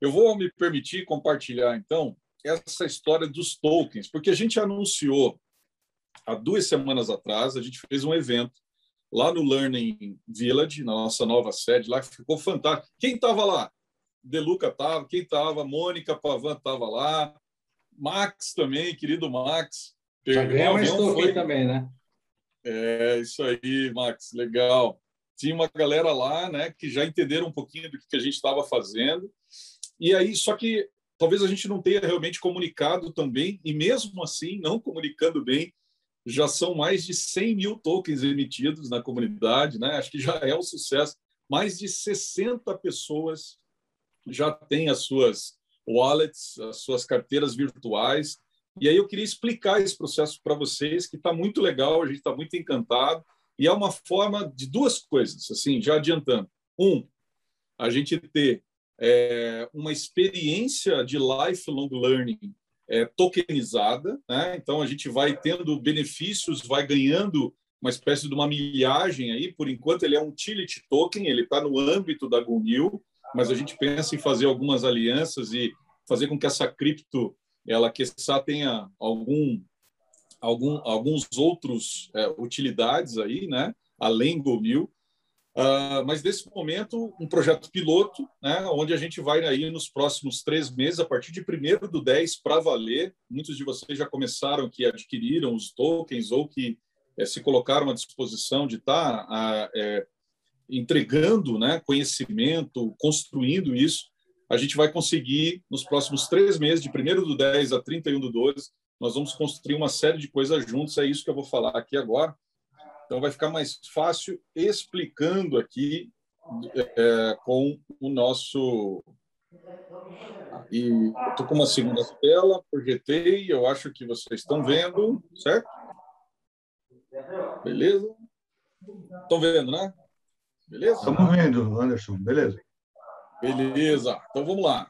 Eu vou me permitir compartilhar, então, essa história dos tokens, porque a gente anunciou há duas semanas atrás, a gente fez um evento lá no Learning Village, na nossa nova sede, lá que ficou fantástico. Quem estava lá? Deluca estava, quem estava? Mônica Pavan estava lá, Max também, querido Max. Já ganhou mais token foi... também, né? É, isso aí, Max, legal. Tinha uma galera lá, né, que já entenderam um pouquinho do que a gente estava fazendo. E aí, só que talvez a gente não tenha realmente comunicado também, e mesmo assim, não comunicando bem, já são mais de 100 mil tokens emitidos na comunidade, né? Acho que já é um sucesso. Mais de 60 pessoas já têm as suas wallets, as suas carteiras virtuais. E aí eu queria explicar esse processo para vocês, que está muito legal, a gente está muito encantado. E é uma forma de duas coisas, assim, já adiantando. Um, a gente ter é, uma experiência de lifelong learning é, tokenizada, né? então a gente vai tendo benefícios, vai ganhando uma espécie de uma milhagem aí. Por enquanto, ele é um utility token, ele está no âmbito da GoNew, mas a gente pensa em fazer algumas alianças e fazer com que essa cripto, ela que tenha algum, algum, alguns outros é, utilidades aí, né? além do GoNew. Uh, mas nesse momento, um projeto piloto, né, onde a gente vai aí nos próximos três meses, a partir de 1 do 10 para valer. Muitos de vocês já começaram que adquiriram os tokens ou que é, se colocaram à disposição de estar tá, é, entregando né, conhecimento, construindo isso. A gente vai conseguir, nos próximos três meses, de 1 do 10 a 31 do 12, nós vamos construir uma série de coisas juntos. É isso que eu vou falar aqui agora. Então, vai ficar mais fácil explicando aqui é, com o nosso. E estou com uma segunda tela, projetei, eu acho que vocês estão vendo, certo? Beleza? Estão vendo, né? Beleza? Estamos vendo, Anderson, beleza. Beleza, então vamos lá.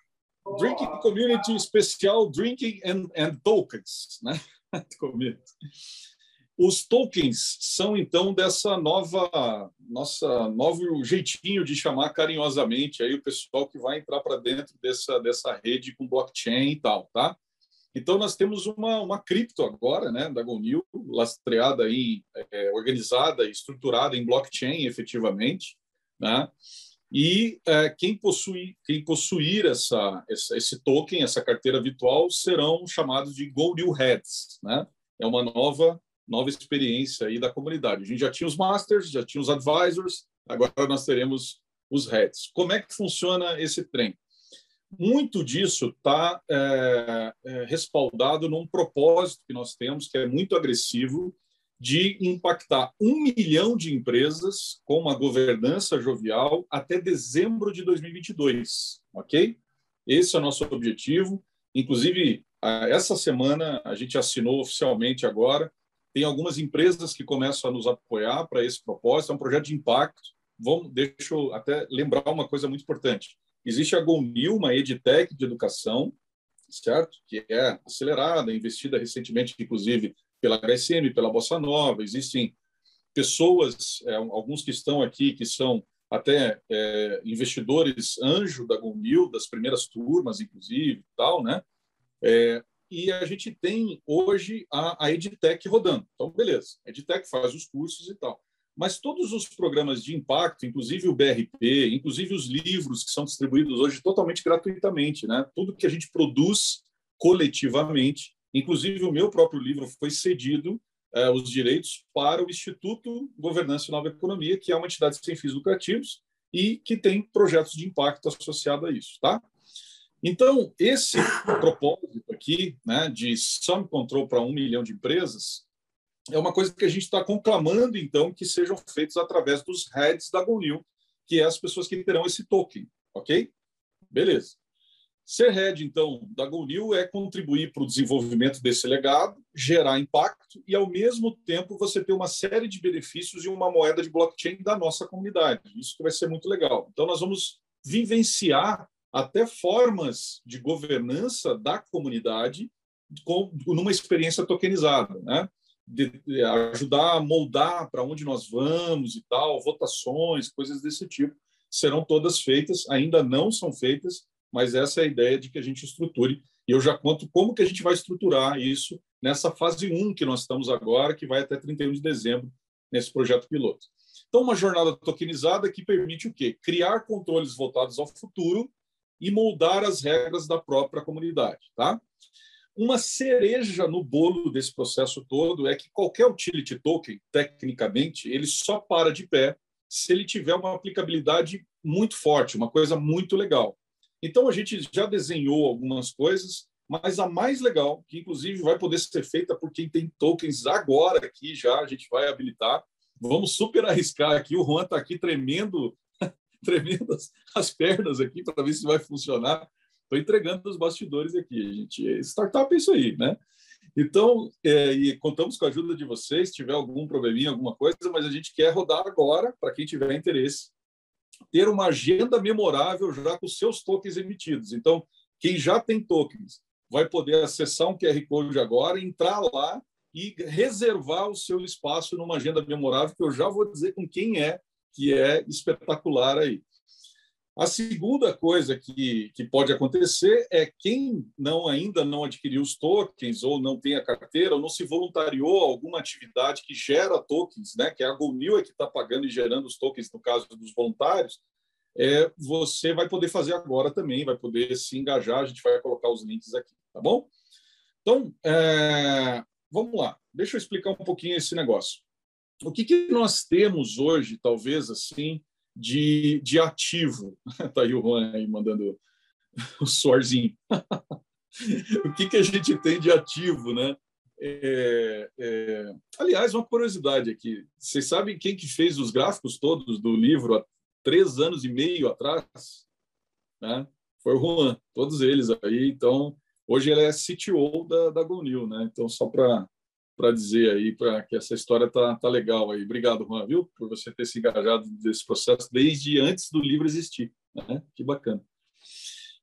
Drinking Community Especial Drinking and, and Tokens, né? Os tokens são então dessa nova nossa novo jeitinho de chamar carinhosamente aí o pessoal que vai entrar para dentro dessa dessa rede com blockchain e tal, tá? Então nós temos uma uma cripto agora, né, da GoNew, lastreada aí, é, organizada e estruturada em blockchain, efetivamente, né? E é, quem possui quem possuir essa, essa esse token, essa carteira virtual, serão chamados de GoNew Heads, né? É uma nova nova experiência aí da comunidade. A gente já tinha os masters, já tinha os advisors, agora nós teremos os heads. Como é que funciona esse trem? Muito disso está é, é, respaldado num propósito que nós temos, que é muito agressivo, de impactar um milhão de empresas com uma governança jovial até dezembro de 2022, ok? Esse é o nosso objetivo. Inclusive, essa semana a gente assinou oficialmente agora tem algumas empresas que começam a nos apoiar para esse propósito. É um projeto de impacto. Vamos, deixa eu até lembrar uma coisa muito importante. Existe a GONIL, uma edtech de educação, certo? Que é acelerada, investida recentemente, inclusive, pela HSM, pela Bossa Nova. Existem pessoas, é, alguns que estão aqui, que são até é, investidores anjo da GONIL, das primeiras turmas, inclusive, tal, né? É, e a gente tem hoje a, a EdTech rodando. Então, beleza, a EdTech faz os cursos e tal. Mas todos os programas de impacto, inclusive o BRP, inclusive os livros que são distribuídos hoje totalmente gratuitamente, né? tudo que a gente produz coletivamente, inclusive o meu próprio livro foi cedido eh, os direitos para o Instituto Governança e Nova Economia, que é uma entidade sem fins lucrativos e que tem projetos de impacto associado a isso, tá? Então, esse propósito aqui, né, de sum control para um milhão de empresas, é uma coisa que a gente está conclamando, então, que sejam feitos através dos heads da GoNew, que é as pessoas que terão esse token, ok? Beleza. Ser head, então, da GoNew é contribuir para o desenvolvimento desse legado, gerar impacto e, ao mesmo tempo, você ter uma série de benefícios e uma moeda de blockchain da nossa comunidade. Isso que vai ser muito legal. Então, nós vamos vivenciar até formas de governança da comunidade com, numa experiência tokenizada, né? De, de ajudar a moldar para onde nós vamos e tal, votações, coisas desse tipo, serão todas feitas, ainda não são feitas, mas essa é a ideia de que a gente estruture. E eu já conto como que a gente vai estruturar isso nessa fase 1 que nós estamos agora, que vai até 31 de dezembro, nesse projeto piloto. Então, uma jornada tokenizada que permite o quê? Criar controles voltados ao futuro e moldar as regras da própria comunidade, tá? Uma cereja no bolo desse processo todo é que qualquer utility token, tecnicamente, ele só para de pé se ele tiver uma aplicabilidade muito forte, uma coisa muito legal. Então, a gente já desenhou algumas coisas, mas a mais legal, que inclusive vai poder ser feita por quem tem tokens agora aqui já, a gente vai habilitar. Vamos super arriscar aqui. O Juan está aqui tremendo, tremendo as, as pernas aqui para ver se vai funcionar. Estou entregando os bastidores aqui, gente. Startup é isso aí, né? Então, é, e contamos com a ajuda de vocês, se tiver algum probleminha, alguma coisa, mas a gente quer rodar agora, para quem tiver interesse, ter uma agenda memorável já com seus tokens emitidos. Então, quem já tem tokens vai poder acessar um QR Code agora, entrar lá e reservar o seu espaço numa agenda memorável, que eu já vou dizer com quem é, que é espetacular aí. A segunda coisa que, que pode acontecer é quem não ainda não adquiriu os tokens ou não tem a carteira ou não se voluntariou a alguma atividade que gera tokens, né, que a GoNew é que está pagando e gerando os tokens no caso dos voluntários, é, você vai poder fazer agora também, vai poder se engajar, a gente vai colocar os links aqui, tá bom? Então, é, vamos lá, deixa eu explicar um pouquinho esse negócio. O que, que nós temos hoje, talvez assim, de, de ativo. Está aí o Juan aí mandando o suorzinho. o que, que a gente tem de ativo, né? É, é... Aliás, uma curiosidade aqui. Vocês sabem quem que fez os gráficos todos do livro há três anos e meio atrás? Né? Foi o Juan, todos eles aí. Então, hoje ele é CTO da, da GoNew, né? Então, só para para dizer aí para que essa história tá, tá legal aí. Obrigado, Juan, viu, por você ter se engajado nesse processo desde antes do livro existir. Né? Que bacana.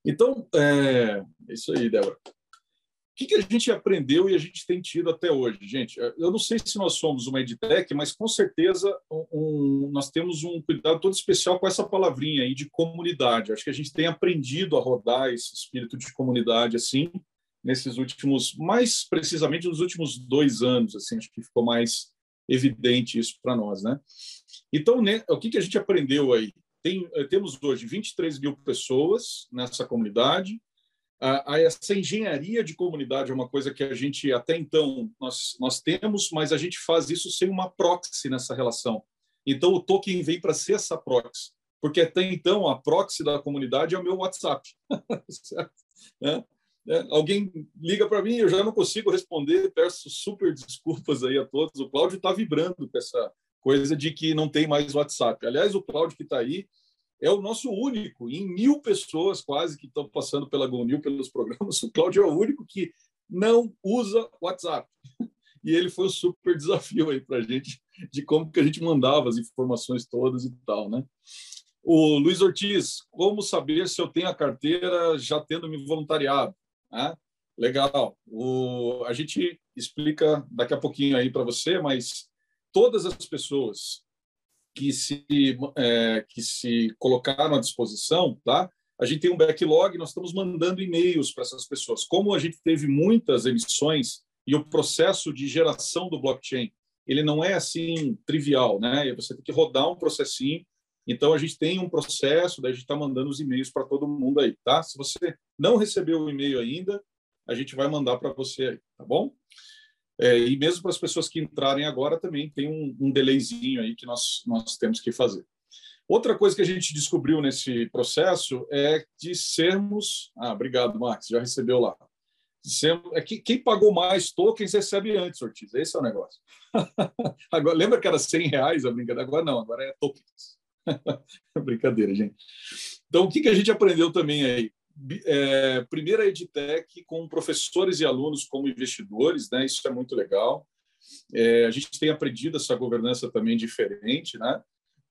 Então, é, é isso aí, Débora. O que, que a gente aprendeu e a gente tem tido até hoje, gente? Eu não sei se nós somos uma edtech, mas com certeza um, nós temos um cuidado todo especial com essa palavrinha aí de comunidade. Acho que a gente tem aprendido a rodar esse espírito de comunidade assim, nesses últimos, mais precisamente nos últimos dois anos, assim, acho que ficou mais evidente isso para nós, né? Então, né, o que, que a gente aprendeu aí? Tem, eh, temos hoje 23 mil pessoas nessa comunidade. Ah, essa engenharia de comunidade é uma coisa que a gente até então nós, nós temos, mas a gente faz isso sem uma proxy nessa relação. Então, o token vem para ser essa proxy, porque até então a proxy da comunidade é o meu WhatsApp. certo? É? É, alguém liga para mim, eu já não consigo responder, peço super desculpas aí a todos. O Cláudio está vibrando com essa coisa de que não tem mais WhatsApp. Aliás, o Cláudio que está aí é o nosso único, em mil pessoas quase que estão passando pela GoNew, pelos programas, o Cláudio é o único que não usa WhatsApp. E ele foi um super desafio aí para a gente de como que a gente mandava as informações todas e tal, né? O Luiz Ortiz, como saber se eu tenho a carteira já tendo me voluntariado? Né? Legal. O, a gente explica daqui a pouquinho aí para você, mas todas as pessoas que se, é, que se colocaram à disposição, tá? A gente tem um backlog, nós estamos mandando e-mails para essas pessoas. Como a gente teve muitas emissões e o processo de geração do blockchain, ele não é assim trivial, né? Você tem que rodar um processinho então, a gente tem um processo, daí a gente está mandando os e-mails para todo mundo aí, tá? Se você não recebeu o e-mail ainda, a gente vai mandar para você aí, tá bom? É, e mesmo para as pessoas que entrarem agora, também tem um, um delayzinho aí que nós, nós temos que fazer. Outra coisa que a gente descobriu nesse processo é de sermos. Ah, obrigado, Max, já recebeu lá. Sermos... É que quem pagou mais tokens recebe antes, Ortiz. Esse é o negócio. agora, lembra que era 100 reais a brincadeira? Agora não, agora é tokens. Brincadeira, gente. Então, o que, a gente aprendeu também aí? É, primeira EdTech com professores e alunos como investidores, né? Isso é muito legal. É, a gente tem aprendido essa governança também diferente, né?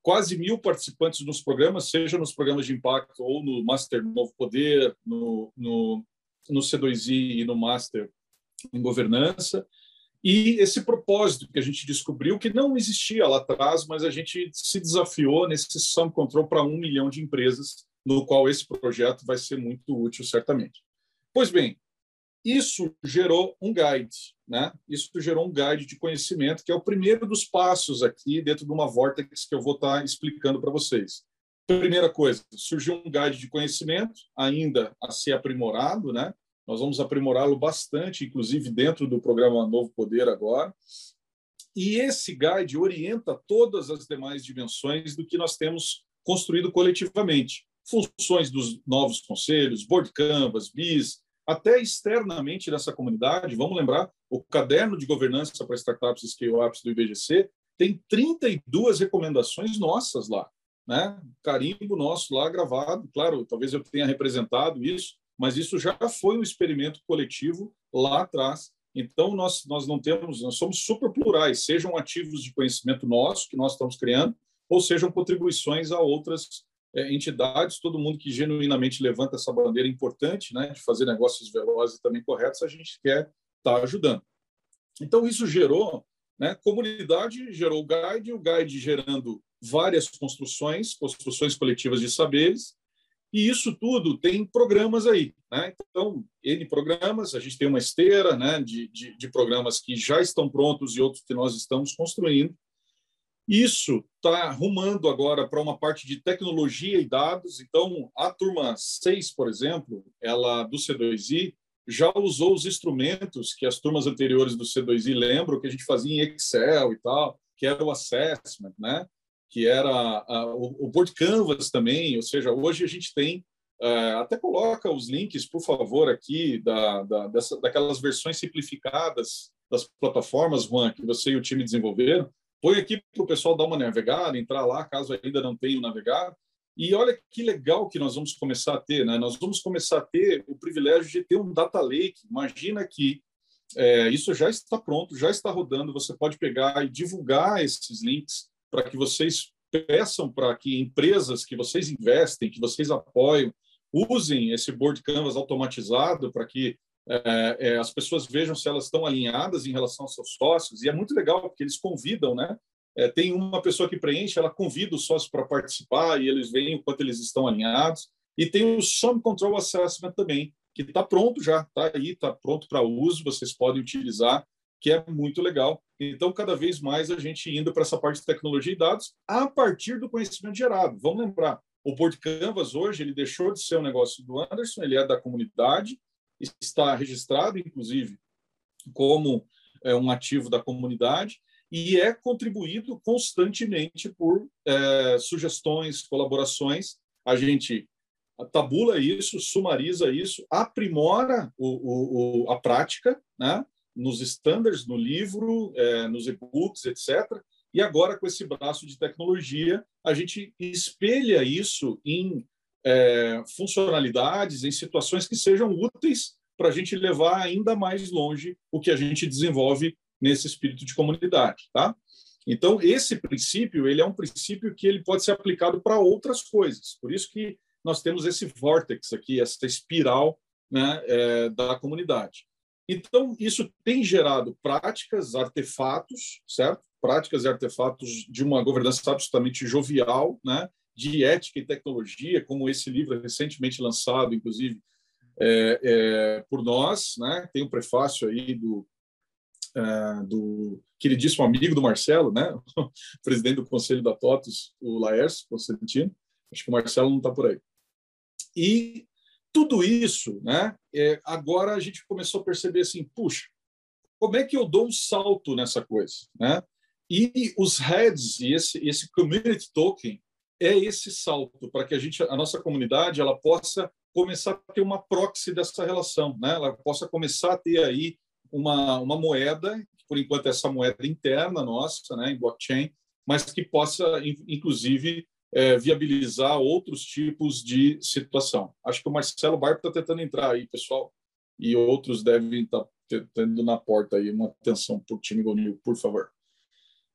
Quase mil participantes nos programas, seja nos programas de impacto ou no Master Novo Poder, no, no, no C2I e no Master em Governança. E esse propósito que a gente descobriu que não existia lá atrás, mas a gente se desafiou nesse sum control para um milhão de empresas no qual esse projeto vai ser muito útil, certamente. Pois bem, isso gerou um guide, né? Isso gerou um guide de conhecimento, que é o primeiro dos passos aqui dentro de uma vortex que eu vou estar explicando para vocês. Primeira coisa, surgiu um guide de conhecimento, ainda a ser aprimorado, né? Nós vamos aprimorá-lo bastante, inclusive dentro do programa Novo Poder agora. E esse guide orienta todas as demais dimensões do que nós temos construído coletivamente. Funções dos novos conselhos, board canvas, BIS, até externamente nessa comunidade. Vamos lembrar, o caderno de governança para startups e scale-ups do IBGC tem 32 recomendações nossas lá, né? Carimbo nosso lá gravado, claro, talvez eu tenha representado isso, mas isso já foi um experimento coletivo lá atrás. Então nós nós não temos, nós somos super plurais, sejam ativos de conhecimento nosso que nós estamos criando, ou sejam contribuições a outras é, entidades, todo mundo que genuinamente levanta essa bandeira importante, né, de fazer negócios velozes e também corretos, a gente quer estar tá ajudando. Então isso gerou, né, comunidade gerou o guide, o guide gerando várias construções, construções coletivas de saberes, e isso tudo tem programas aí. Né? Então, N programas, a gente tem uma esteira né, de, de, de programas que já estão prontos e outros que nós estamos construindo. Isso está rumando agora para uma parte de tecnologia e dados. Então, a turma 6, por exemplo, ela do C2I, já usou os instrumentos que as turmas anteriores do C2I lembram que a gente fazia em Excel e tal, que era o assessment, né? Que era a, o, o Board Canvas também. Ou seja, hoje a gente tem é, até coloca os links, por favor, aqui da, da dessa, daquelas versões simplificadas das plataformas, Juan, que você e o time desenvolveram, Põe aqui para o pessoal dar uma navegada, entrar lá, caso ainda não tenham navegado. E olha que legal que nós vamos começar a ter, né? Nós vamos começar a ter o privilégio de ter um data lake. Imagina que é, isso já está pronto, já está rodando. Você pode pegar e divulgar esses links para que vocês peçam para que empresas que vocês investem, que vocês apoiam, usem esse board canvas automatizado para que é, é, as pessoas vejam se elas estão alinhadas em relação aos seus sócios, e é muito legal, porque eles convidam, né? É, tem uma pessoa que preenche, ela convida os sócios para participar e eles veem o quanto eles estão alinhados. E tem o Some Control Assessment também, que está pronto já, está aí, está pronto para uso, vocês podem utilizar, que é muito legal. Então, cada vez mais a gente indo para essa parte de tecnologia e dados a partir do conhecimento gerado. Vamos lembrar, o Board Canvas hoje ele deixou de ser um negócio do Anderson, ele é da comunidade, está registrado, inclusive, como é, um ativo da comunidade e é contribuído constantemente por é, sugestões, colaborações. A gente tabula isso, sumariza isso, aprimora o, o, a prática, né? Nos standards, no livro, é, nos e-books, etc. E agora, com esse braço de tecnologia, a gente espelha isso em é, funcionalidades, em situações que sejam úteis para a gente levar ainda mais longe o que a gente desenvolve nesse espírito de comunidade, tá? Então esse princípio ele é um princípio que ele pode ser aplicado para outras coisas. Por isso que nós temos esse vortex aqui, essa espiral né, é, da comunidade. Então isso tem gerado práticas, artefatos, certo? Práticas e artefatos de uma governança absolutamente jovial, né? de ética e tecnologia, como esse livro recentemente lançado, inclusive, é, é, por nós, né? Tem o um prefácio aí do, é, do queridíssimo amigo do Marcelo, né? Presidente do Conselho da TOTUS, o Laércio Constantino. Acho que o Marcelo não está por aí. E tudo isso, né? É, agora a gente começou a perceber assim, puxa, como é que eu dou um salto nessa coisa, né? E os heads e esse, esse community token é esse salto para que a gente, a nossa comunidade, ela possa começar a ter uma proxy dessa relação, né? Ela possa começar a ter aí uma, uma moeda, por enquanto essa moeda interna nossa, né, em blockchain, mas que possa, inclusive, é, viabilizar outros tipos de situação. Acho que o Marcelo Barco está tentando entrar aí, pessoal, e outros devem estar tá tendo na porta aí uma atenção o time Gonil, por favor.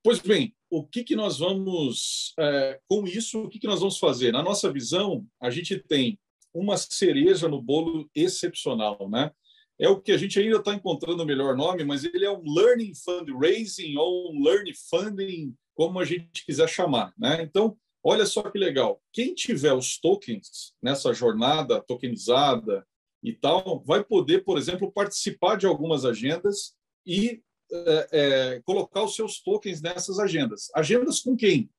Pois bem, o que, que nós vamos, é, com isso, o que, que nós vamos fazer? Na nossa visão, a gente tem uma cereja no bolo excepcional, né? É o que a gente ainda está encontrando o melhor nome, mas ele é um Learning Fundraising ou um Learning Funding, como a gente quiser chamar, né? Então, olha só que legal, quem tiver os tokens nessa jornada tokenizada e tal, vai poder, por exemplo, participar de algumas agendas e é, é, colocar os seus tokens nessas agendas. Agendas com quem?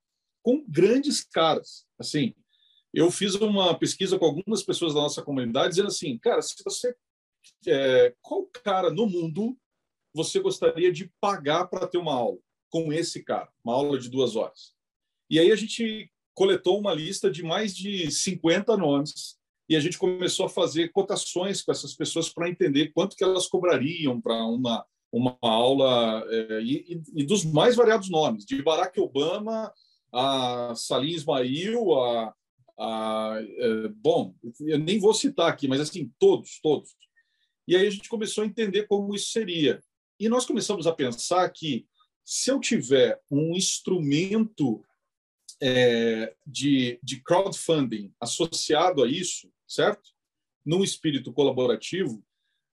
Com grandes caras. Assim, eu fiz uma pesquisa com algumas pessoas da nossa comunidade dizendo assim, cara, se você é, qual cara no mundo você gostaria de pagar para ter uma aula com esse cara, uma aula de duas horas? E aí a gente coletou uma lista de mais de 50 nomes e a gente começou a fazer cotações com essas pessoas para entender quanto que elas cobrariam para uma uma aula é, e, e, dos mais variados nomes, de Barack Obama a Salim Ismail, a, a é, bom, eu nem vou citar aqui, mas assim todos, todos. E aí a gente começou a entender como isso seria. E nós começamos a pensar que se eu tiver um instrumento é, de, de crowdfunding associado a isso, certo? Num espírito colaborativo,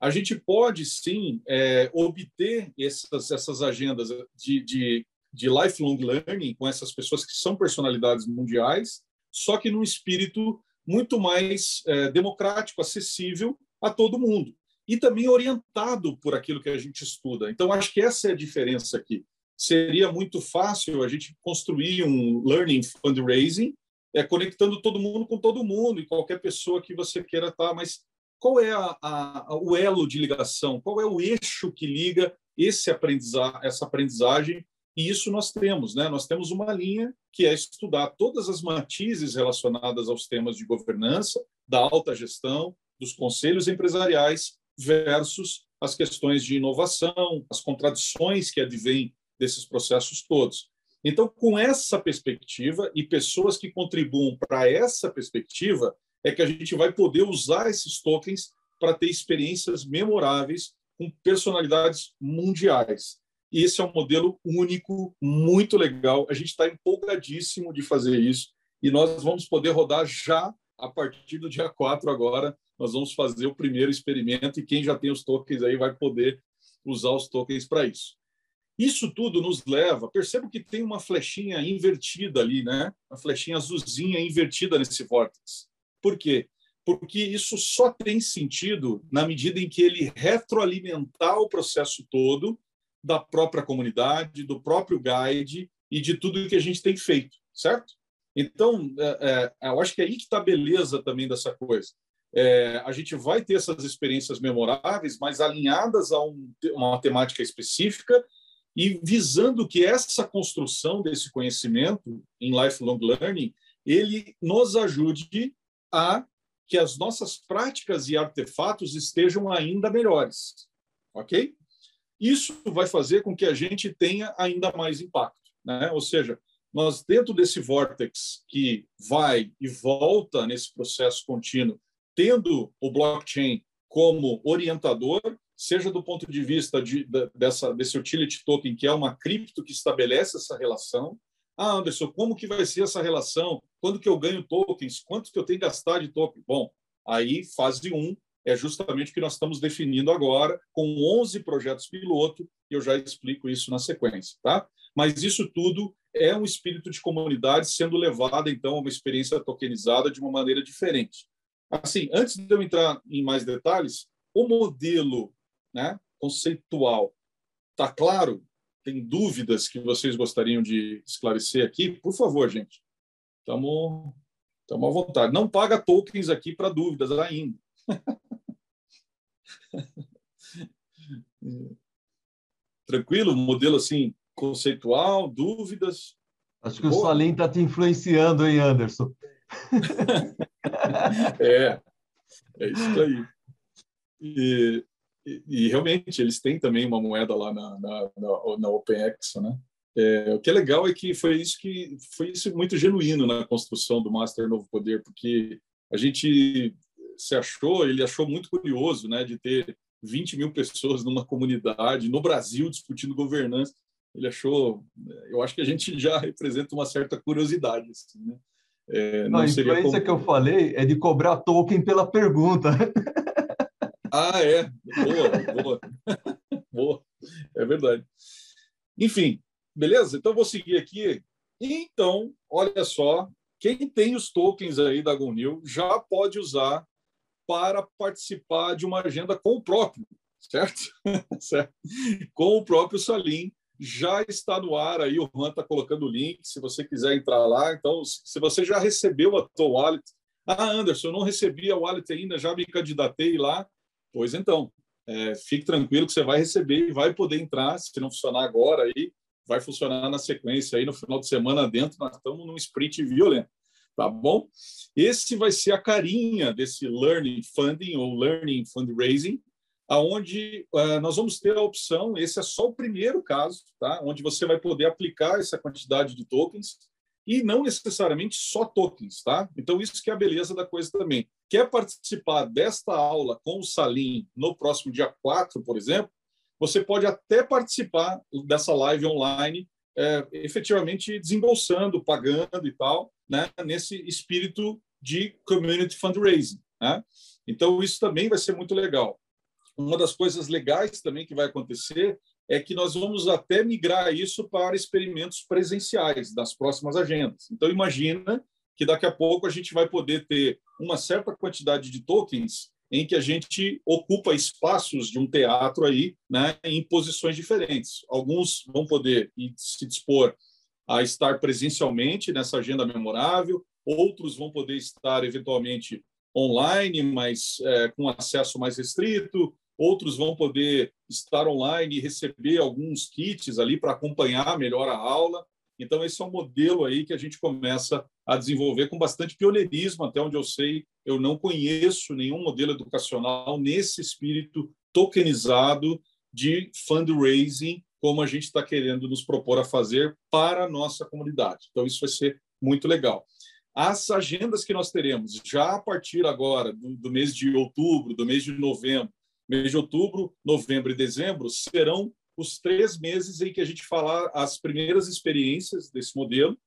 a gente pode sim é, obter essas, essas agendas de, de, de lifelong learning com essas pessoas que são personalidades mundiais, só que num espírito muito mais é, democrático, acessível a todo mundo e também orientado por aquilo que a gente estuda. Então, acho que essa é a diferença aqui. Seria muito fácil a gente construir um learning fundraising, é, conectando todo mundo com todo mundo e qualquer pessoa que você queira estar, mas qual é a, a, o elo de ligação? Qual é o eixo que liga esse aprendizar, essa aprendizagem? E isso nós temos, né? Nós temos uma linha que é estudar todas as matizes relacionadas aos temas de governança, da alta gestão, dos conselhos empresariais versus as questões de inovação, as contradições que advêm desses processos todos. Então, com essa perspectiva e pessoas que contribuam para essa perspectiva, é que a gente vai poder usar esses tokens para ter experiências memoráveis com personalidades mundiais. E esse é um modelo único, muito legal. A gente está empolgadíssimo de fazer isso e nós vamos poder rodar já a partir do dia 4 agora nós vamos fazer o primeiro experimento e quem já tem os tokens aí vai poder usar os tokens para isso. Isso tudo nos leva, percebo que tem uma flechinha invertida ali, né? Uma flechinha azulzinha invertida nesse vórtice. Por quê? Porque isso só tem sentido na medida em que ele retroalimentar o processo todo da própria comunidade, do próprio guide e de tudo que a gente tem feito, certo? Então, é, é, eu acho que é aí que está a beleza também dessa coisa é, a gente vai ter essas experiências memoráveis, mas alinhadas a um, uma temática específica e visando que essa construção desse conhecimento em lifelong learning ele nos ajude a que as nossas práticas e artefatos estejam ainda melhores, ok? Isso vai fazer com que a gente tenha ainda mais impacto, né? Ou seja, nós dentro desse vórtex que vai e volta nesse processo contínuo tendo o blockchain como orientador, seja do ponto de vista de, de, dessa, desse utility token, que é uma cripto que estabelece essa relação. Ah, Anderson, como que vai ser essa relação? Quando que eu ganho tokens? Quanto que eu tenho que gastar de token? Bom, aí fase 1 é justamente o que nós estamos definindo agora, com 11 projetos piloto, e eu já explico isso na sequência. Tá? Mas isso tudo é um espírito de comunidade sendo levado, então, a uma experiência tokenizada de uma maneira diferente. Assim, antes de eu entrar em mais detalhes, o modelo né, conceitual está claro? Tem dúvidas que vocês gostariam de esclarecer aqui? Por favor, gente. Estamos à vontade. Não paga tokens aqui para dúvidas ainda. Tranquilo? Modelo assim conceitual, dúvidas? Acho que Boa. o Salim está te influenciando, hein, Anderson? é, é isso aí. E, e, e, realmente eles têm também uma moeda lá na, na, na, na OpenX, né? É, o que é legal é que foi isso que foi isso muito genuíno na construção do Master Novo Poder, porque a gente se achou, ele achou muito curioso, né, de ter 20 mil pessoas numa comunidade no Brasil discutindo governança. Ele achou, eu acho que a gente já representa uma certa curiosidade, assim, né? É, não, a influência como... que eu falei é de cobrar token pela pergunta. Ah, é? Boa, boa. boa. É verdade. Enfim, beleza? Então, vou seguir aqui. Então, olha só, quem tem os tokens aí da GoNew já pode usar para participar de uma agenda com o próprio, certo? certo? Com o próprio Salim. Já está no ar aí, o Juan está colocando o link, se você quiser entrar lá. Então, se você já recebeu a tua wallet, ah, Anderson, eu não recebi a wallet ainda, já me candidatei lá. Pois então, é, fique tranquilo que você vai receber e vai poder entrar, se não funcionar agora aí, vai funcionar na sequência aí no final de semana dentro. Nós estamos num sprint violento, tá bom? Esse vai ser a carinha desse Learning Funding ou Learning Fundraising, aonde uh, nós vamos ter a opção. Esse é só o primeiro caso, tá? Onde você vai poder aplicar essa quantidade de tokens e não necessariamente só tokens, tá? Então isso que é a beleza da coisa também. Quer participar desta aula com o Salim no próximo dia 4, por exemplo? você pode até participar dessa live online, é, efetivamente desembolsando, pagando e tal, né, nesse espírito de community fundraising. Né? Então, isso também vai ser muito legal. Uma das coisas legais também que vai acontecer é que nós vamos até migrar isso para experimentos presenciais das próximas agendas. Então, imagina que daqui a pouco a gente vai poder ter uma certa quantidade de tokens em que a gente ocupa espaços de um teatro aí, né, em posições diferentes. Alguns vão poder se dispor a estar presencialmente nessa agenda memorável, outros vão poder estar eventualmente online, mas é, com acesso mais restrito, outros vão poder estar online e receber alguns kits ali para acompanhar melhor a aula. Então, esse é um modelo aí que a gente começa a desenvolver com bastante pioneirismo, até onde eu sei, eu não conheço nenhum modelo educacional nesse espírito tokenizado de fundraising, como a gente está querendo nos propor a fazer para a nossa comunidade. Então, isso vai ser muito legal. As agendas que nós teremos, já a partir agora do, do mês de outubro, do mês de novembro, mês de outubro, novembro e dezembro, serão os três meses em que a gente falar as primeiras experiências desse modelo,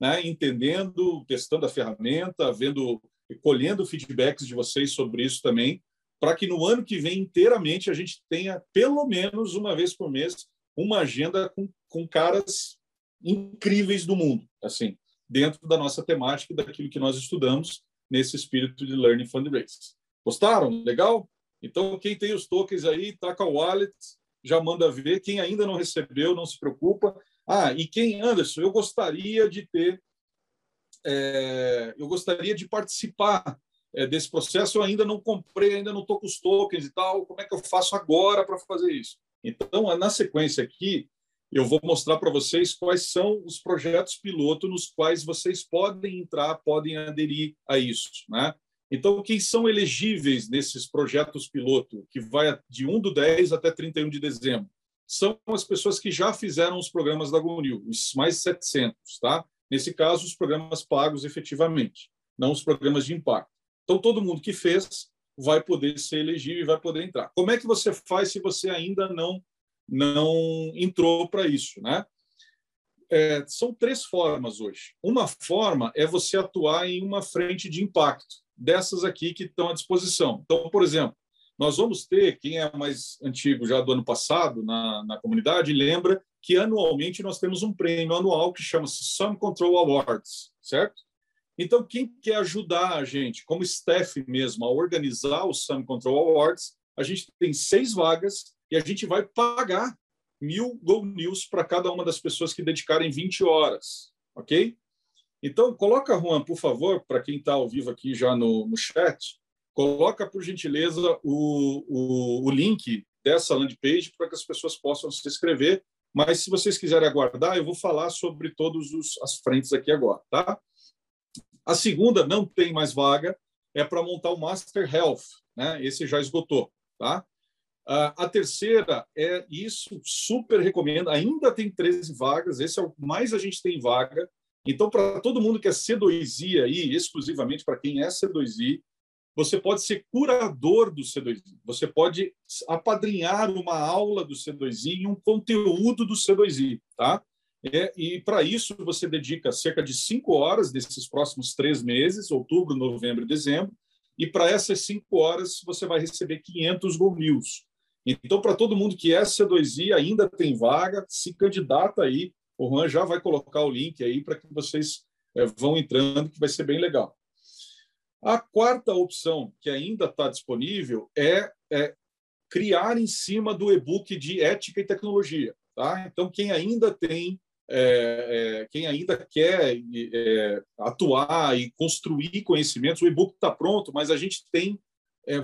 né, entendendo, testando a ferramenta, vendo, colhendo feedbacks de vocês sobre isso também, para que no ano que vem inteiramente a gente tenha pelo menos uma vez por mês uma agenda com, com caras incríveis do mundo, assim, dentro da nossa temática, daquilo que nós estudamos nesse espírito de Learning Fundraise. Gostaram? Legal? Então, quem tem os tokens aí, taca o wallet, já manda ver. Quem ainda não recebeu, não se preocupa. Ah, e quem, Anderson, eu gostaria de ter, é, eu gostaria de participar é, desse processo, eu ainda não comprei, ainda não estou com os tokens e tal, como é que eu faço agora para fazer isso? Então, na sequência aqui, eu vou mostrar para vocês quais são os projetos piloto nos quais vocês podem entrar, podem aderir a isso. Né? Então, quem são elegíveis nesses projetos piloto, que vai de 1 do 10 até 31 de dezembro? São as pessoas que já fizeram os programas da GoNew, os mais 700, tá? Nesse caso, os programas pagos efetivamente, não os programas de impacto. Então, todo mundo que fez vai poder ser elegível e vai poder entrar. Como é que você faz se você ainda não não entrou para isso, né? É, são três formas hoje. Uma forma é você atuar em uma frente de impacto dessas aqui que estão à disposição. Então, por exemplo, nós vamos ter, quem é mais antigo já do ano passado na, na comunidade, lembra que anualmente nós temos um prêmio anual que chama-se Sun Control Awards, certo? Então, quem quer ajudar a gente, como staff mesmo, a organizar o Sun Control Awards, a gente tem seis vagas e a gente vai pagar mil Go News para cada uma das pessoas que dedicarem 20 horas, ok? Então, coloca, Juan, por favor, para quem está ao vivo aqui já no, no chat, coloca, por gentileza, o, o, o link dessa landing page para que as pessoas possam se inscrever. Mas, se vocês quiserem aguardar, eu vou falar sobre todas as frentes aqui agora. Tá? A segunda não tem mais vaga, é para montar o Master Health. Né? Esse já esgotou. Tá? A terceira é isso, super recomendo. Ainda tem 13 vagas, esse é o mais a gente tem vaga. Então, para todo mundo que é C2I aí, exclusivamente para quem é C2I, você pode ser curador do C2I. Você pode apadrinhar uma aula do C2I e um conteúdo do C2I, tá? É, e para isso você dedica cerca de cinco horas desses próximos três meses, outubro, novembro e dezembro. E para essas cinco horas você vai receber 500 Go News. Então, para todo mundo que é C2I, ainda tem vaga, se candidata aí o Juan já vai colocar o link aí para que vocês é, vão entrando, que vai ser bem legal. A quarta opção que ainda está disponível é, é, criar em cima do e-book de ética e tecnologia. Tá? Então, quem ainda tem, é, quem ainda quer atuar e construir conhecimentos, o e-book está pronto, mas a gente tem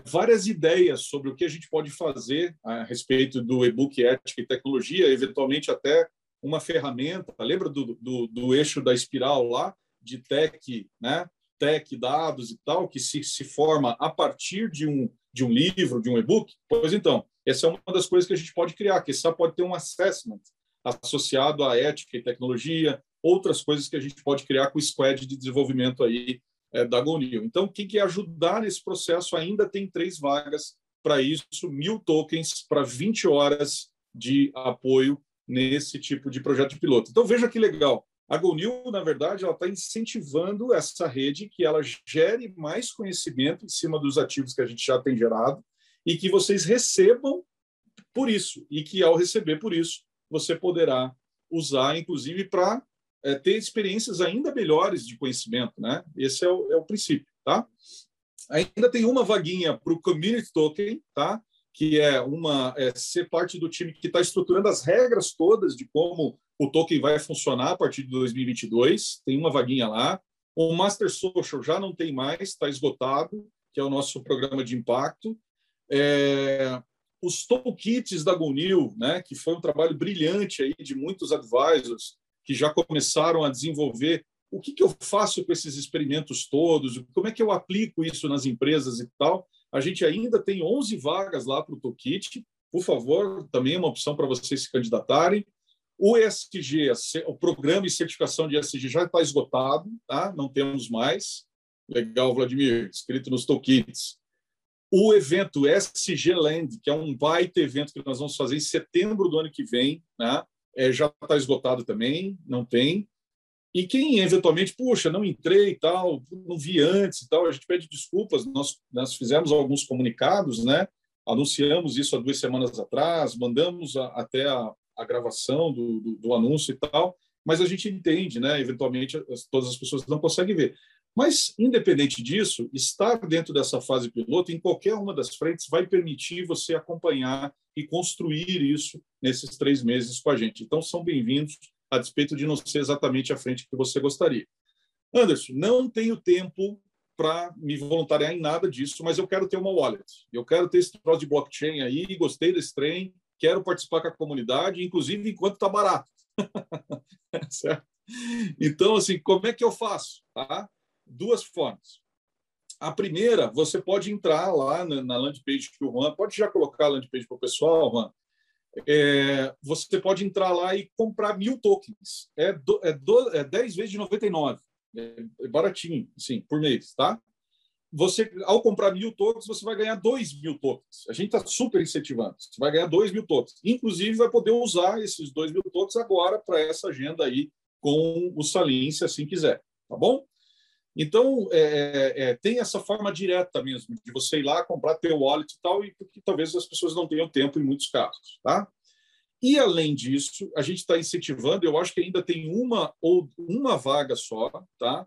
várias ideias sobre o que a gente pode fazer a respeito do e-book ética e tecnologia, eventualmente até uma ferramenta. Lembra do, do, do eixo da espiral lá de tech, né? tech, dados e tal, que se, se forma a partir de um, de um livro, de um e-book? Pois então, essa é uma das coisas que a gente pode criar, que essa pode ter um assessment associado à ética e tecnologia, outras coisas que a gente pode criar com o squad de desenvolvimento aí é, da Gonil. Então, quem quer ajudar nesse processo ainda tem três vagas para isso, mil tokens para 20 horas de apoio nesse tipo de projeto de piloto. Então, veja que legal. A GoNew, na verdade, ela está incentivando essa rede que ela gere mais conhecimento em cima dos ativos que a gente já tem gerado e que vocês recebam por isso e que ao receber por isso você poderá usar, inclusive, para é, ter experiências ainda melhores de conhecimento, né? Esse é o, é o princípio, tá? Ainda tem uma vaguinha para o Community Token, tá? Que é uma é, ser parte do time que está estruturando as regras todas de como o token vai funcionar a partir de 2022, tem uma vaguinha lá. O Master Social já não tem mais, está esgotado, que é o nosso programa de impacto. É, os toolkits da GoNew, né, que foi um trabalho brilhante aí de muitos advisors que já começaram a desenvolver o que, que eu faço com esses experimentos todos, como é que eu aplico isso nas empresas e tal. A gente ainda tem 11 vagas lá para o toolkit. Por favor, também é uma opção para vocês se candidatarem. O ESG, o programa de certificação de ESG já está esgotado, tá? não temos mais. Legal, Vladimir, escrito nos toolkits. O evento SG Land, que é um baita evento que nós vamos fazer em setembro do ano que vem, né? é, já está esgotado também, não tem. E quem eventualmente, puxa, não entrei e tal, não vi antes e tal, a gente pede desculpas. Nós, nós fizemos alguns comunicados, né? anunciamos isso há duas semanas atrás, mandamos a, até a, a gravação do, do, do, anúncio e tal, mas a gente entende, né? Eventualmente todas as pessoas não conseguem ver. Mas, independente disso, estar dentro dessa fase piloto, em qualquer uma das frentes, vai permitir você acompanhar e construir isso nesses três meses com a gente. Então, são bem-vindos, a despeito de não ser exatamente a frente que você gostaria. Anderson, não tenho tempo para me voluntariar em nada disso, mas eu quero ter uma wallet. Eu quero ter esse troço de blockchain aí, gostei desse trem, quero participar com a comunidade, inclusive enquanto está barato. certo? Então, assim, como é que eu faço? Tá? Duas formas. A primeira, você pode entrar lá na, landing page que o Juan, pode já colocar a landing page para o pessoal, Juan. É, você pode entrar lá e comprar mil tokens. É, do, é, do, é 10 vezes de 99. É, é baratinho, sim, por mês, tá? você, ao comprar mil tokens, você vai ganhar dois mil tokens. A gente está super incentivando. Você vai ganhar dois mil tokens. Inclusive, vai poder usar esses dois mil tokens agora para essa agenda aí com o Salim, se assim quiser. Tá bom? Então, é, é, é, tem essa forma direta mesmo, de você ir lá comprar teu wallet e tal, e porque talvez as pessoas não tenham tempo em muitos casos. Tá? E, além disso, a gente está incentivando, eu acho que ainda tem uma ou uma vaga só, tá?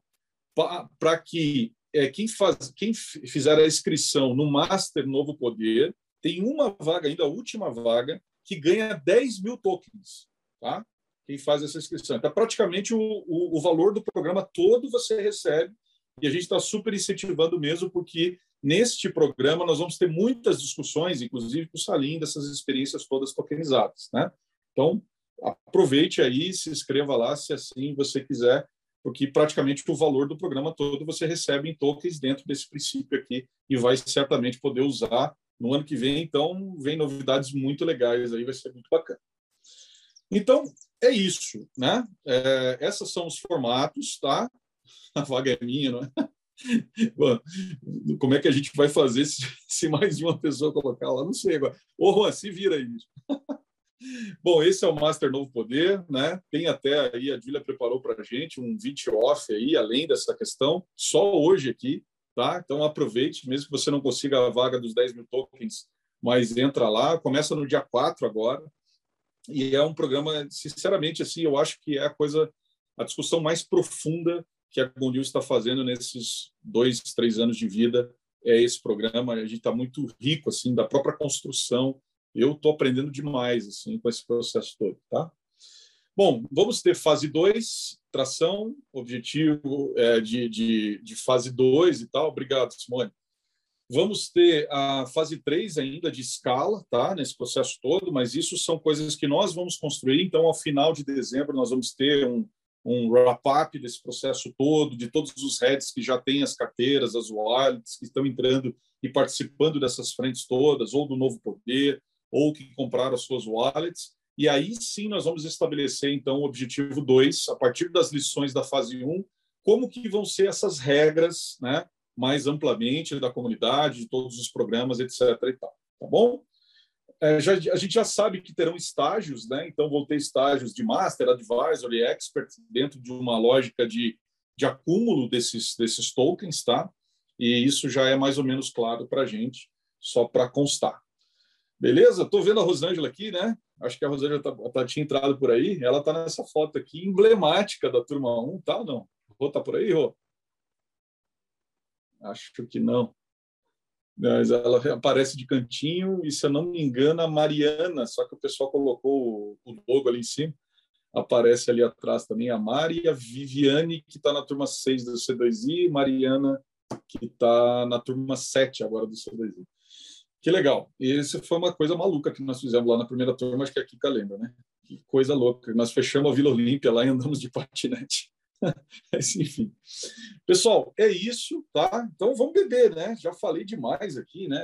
para que é, quem, faz, quem fizer a inscrição no Master Novo Poder tem uma vaga ainda, a última vaga, que ganha 10 mil tokens. Tá? Quem faz essa inscrição. Então, praticamente o, o, o valor do programa todo você recebe e a gente está super incentivando mesmo, porque neste programa nós vamos ter muitas discussões, inclusive com o Salim, dessas experiências todas tokenizadas. Né? Então, aproveite aí, se inscreva lá, se assim você quiser, porque praticamente o valor do programa todo você recebe em tokens dentro desse princípio aqui e vai certamente poder usar no ano que vem. Então, vem novidades muito legais aí, vai ser muito bacana. Então, é isso, né? É, são os formatos, tá? A vaga é minha, não é? Como é que a gente vai fazer se, se, mais uma pessoa colocar lá? Não sei agora. Ô, Juan, se vira aí. Bom, esse é o Master Novo Poder, né? Tem até aí, a Julia preparou para a gente um vídeo off aí, além dessa questão, só hoje aqui, tá? Então aproveite, mesmo que você não consiga a vaga dos 10 mil tokens, mas entra lá, começa no dia 4 agora, e é um programa, sinceramente, assim, eu acho que é a coisa, a discussão mais profunda que a Gondil está fazendo nesses dois, três anos de vida é esse programa. A gente está muito rico assim da própria construção. Eu estou aprendendo demais assim com esse processo todo, tá? Bom, vamos ter fase 2, tração, objetivo é, de, de, de fase 2 e tal. Obrigado, Simone. Vamos ter a fase 3 ainda de escala, tá? Nesse processo todo, mas isso são coisas que nós vamos construir. Então, ao final de dezembro, nós vamos ter um, um wrap-up desse processo todo, de todos os heads que já têm as carteiras, as wallets, que estão entrando e participando dessas frentes todas, ou do novo poder, ou que compraram as suas wallets. E aí sim nós vamos estabelecer, então, o objetivo 2, a partir das lições da fase 1, um, como que vão ser essas regras, né? Mais amplamente da comunidade, de todos os programas, etc. E tal, tá bom? É, já, a gente já sabe que terão estágios, né? Então, vão ter estágios de Master, Advisor e Expert dentro de uma lógica de, de acúmulo desses, desses tokens, tá? E isso já é mais ou menos claro para a gente, só para constar. Beleza? Estou vendo a Rosângela aqui, né? Acho que a Rosângela tá, tá, tinha entrado por aí. Ela está nessa foto aqui, emblemática da turma 1, tá não? Rô, tá por aí, Rô? Acho que não. Mas ela aparece de cantinho e, se eu não me engano, a Mariana, só que o pessoal colocou o logo ali em cima, aparece ali atrás também a Mari a Viviane, que está na turma 6 do C2I, e Mariana, que está na turma 7 agora do C2I. Que legal. E isso foi uma coisa maluca que nós fizemos lá na primeira turma, acho que a Kika né? Que coisa louca. Nós fechamos a Vila Olímpia lá e andamos de patinete. Mas, enfim. Pessoal, é isso, tá? Então vamos beber, né? Já falei demais aqui, né?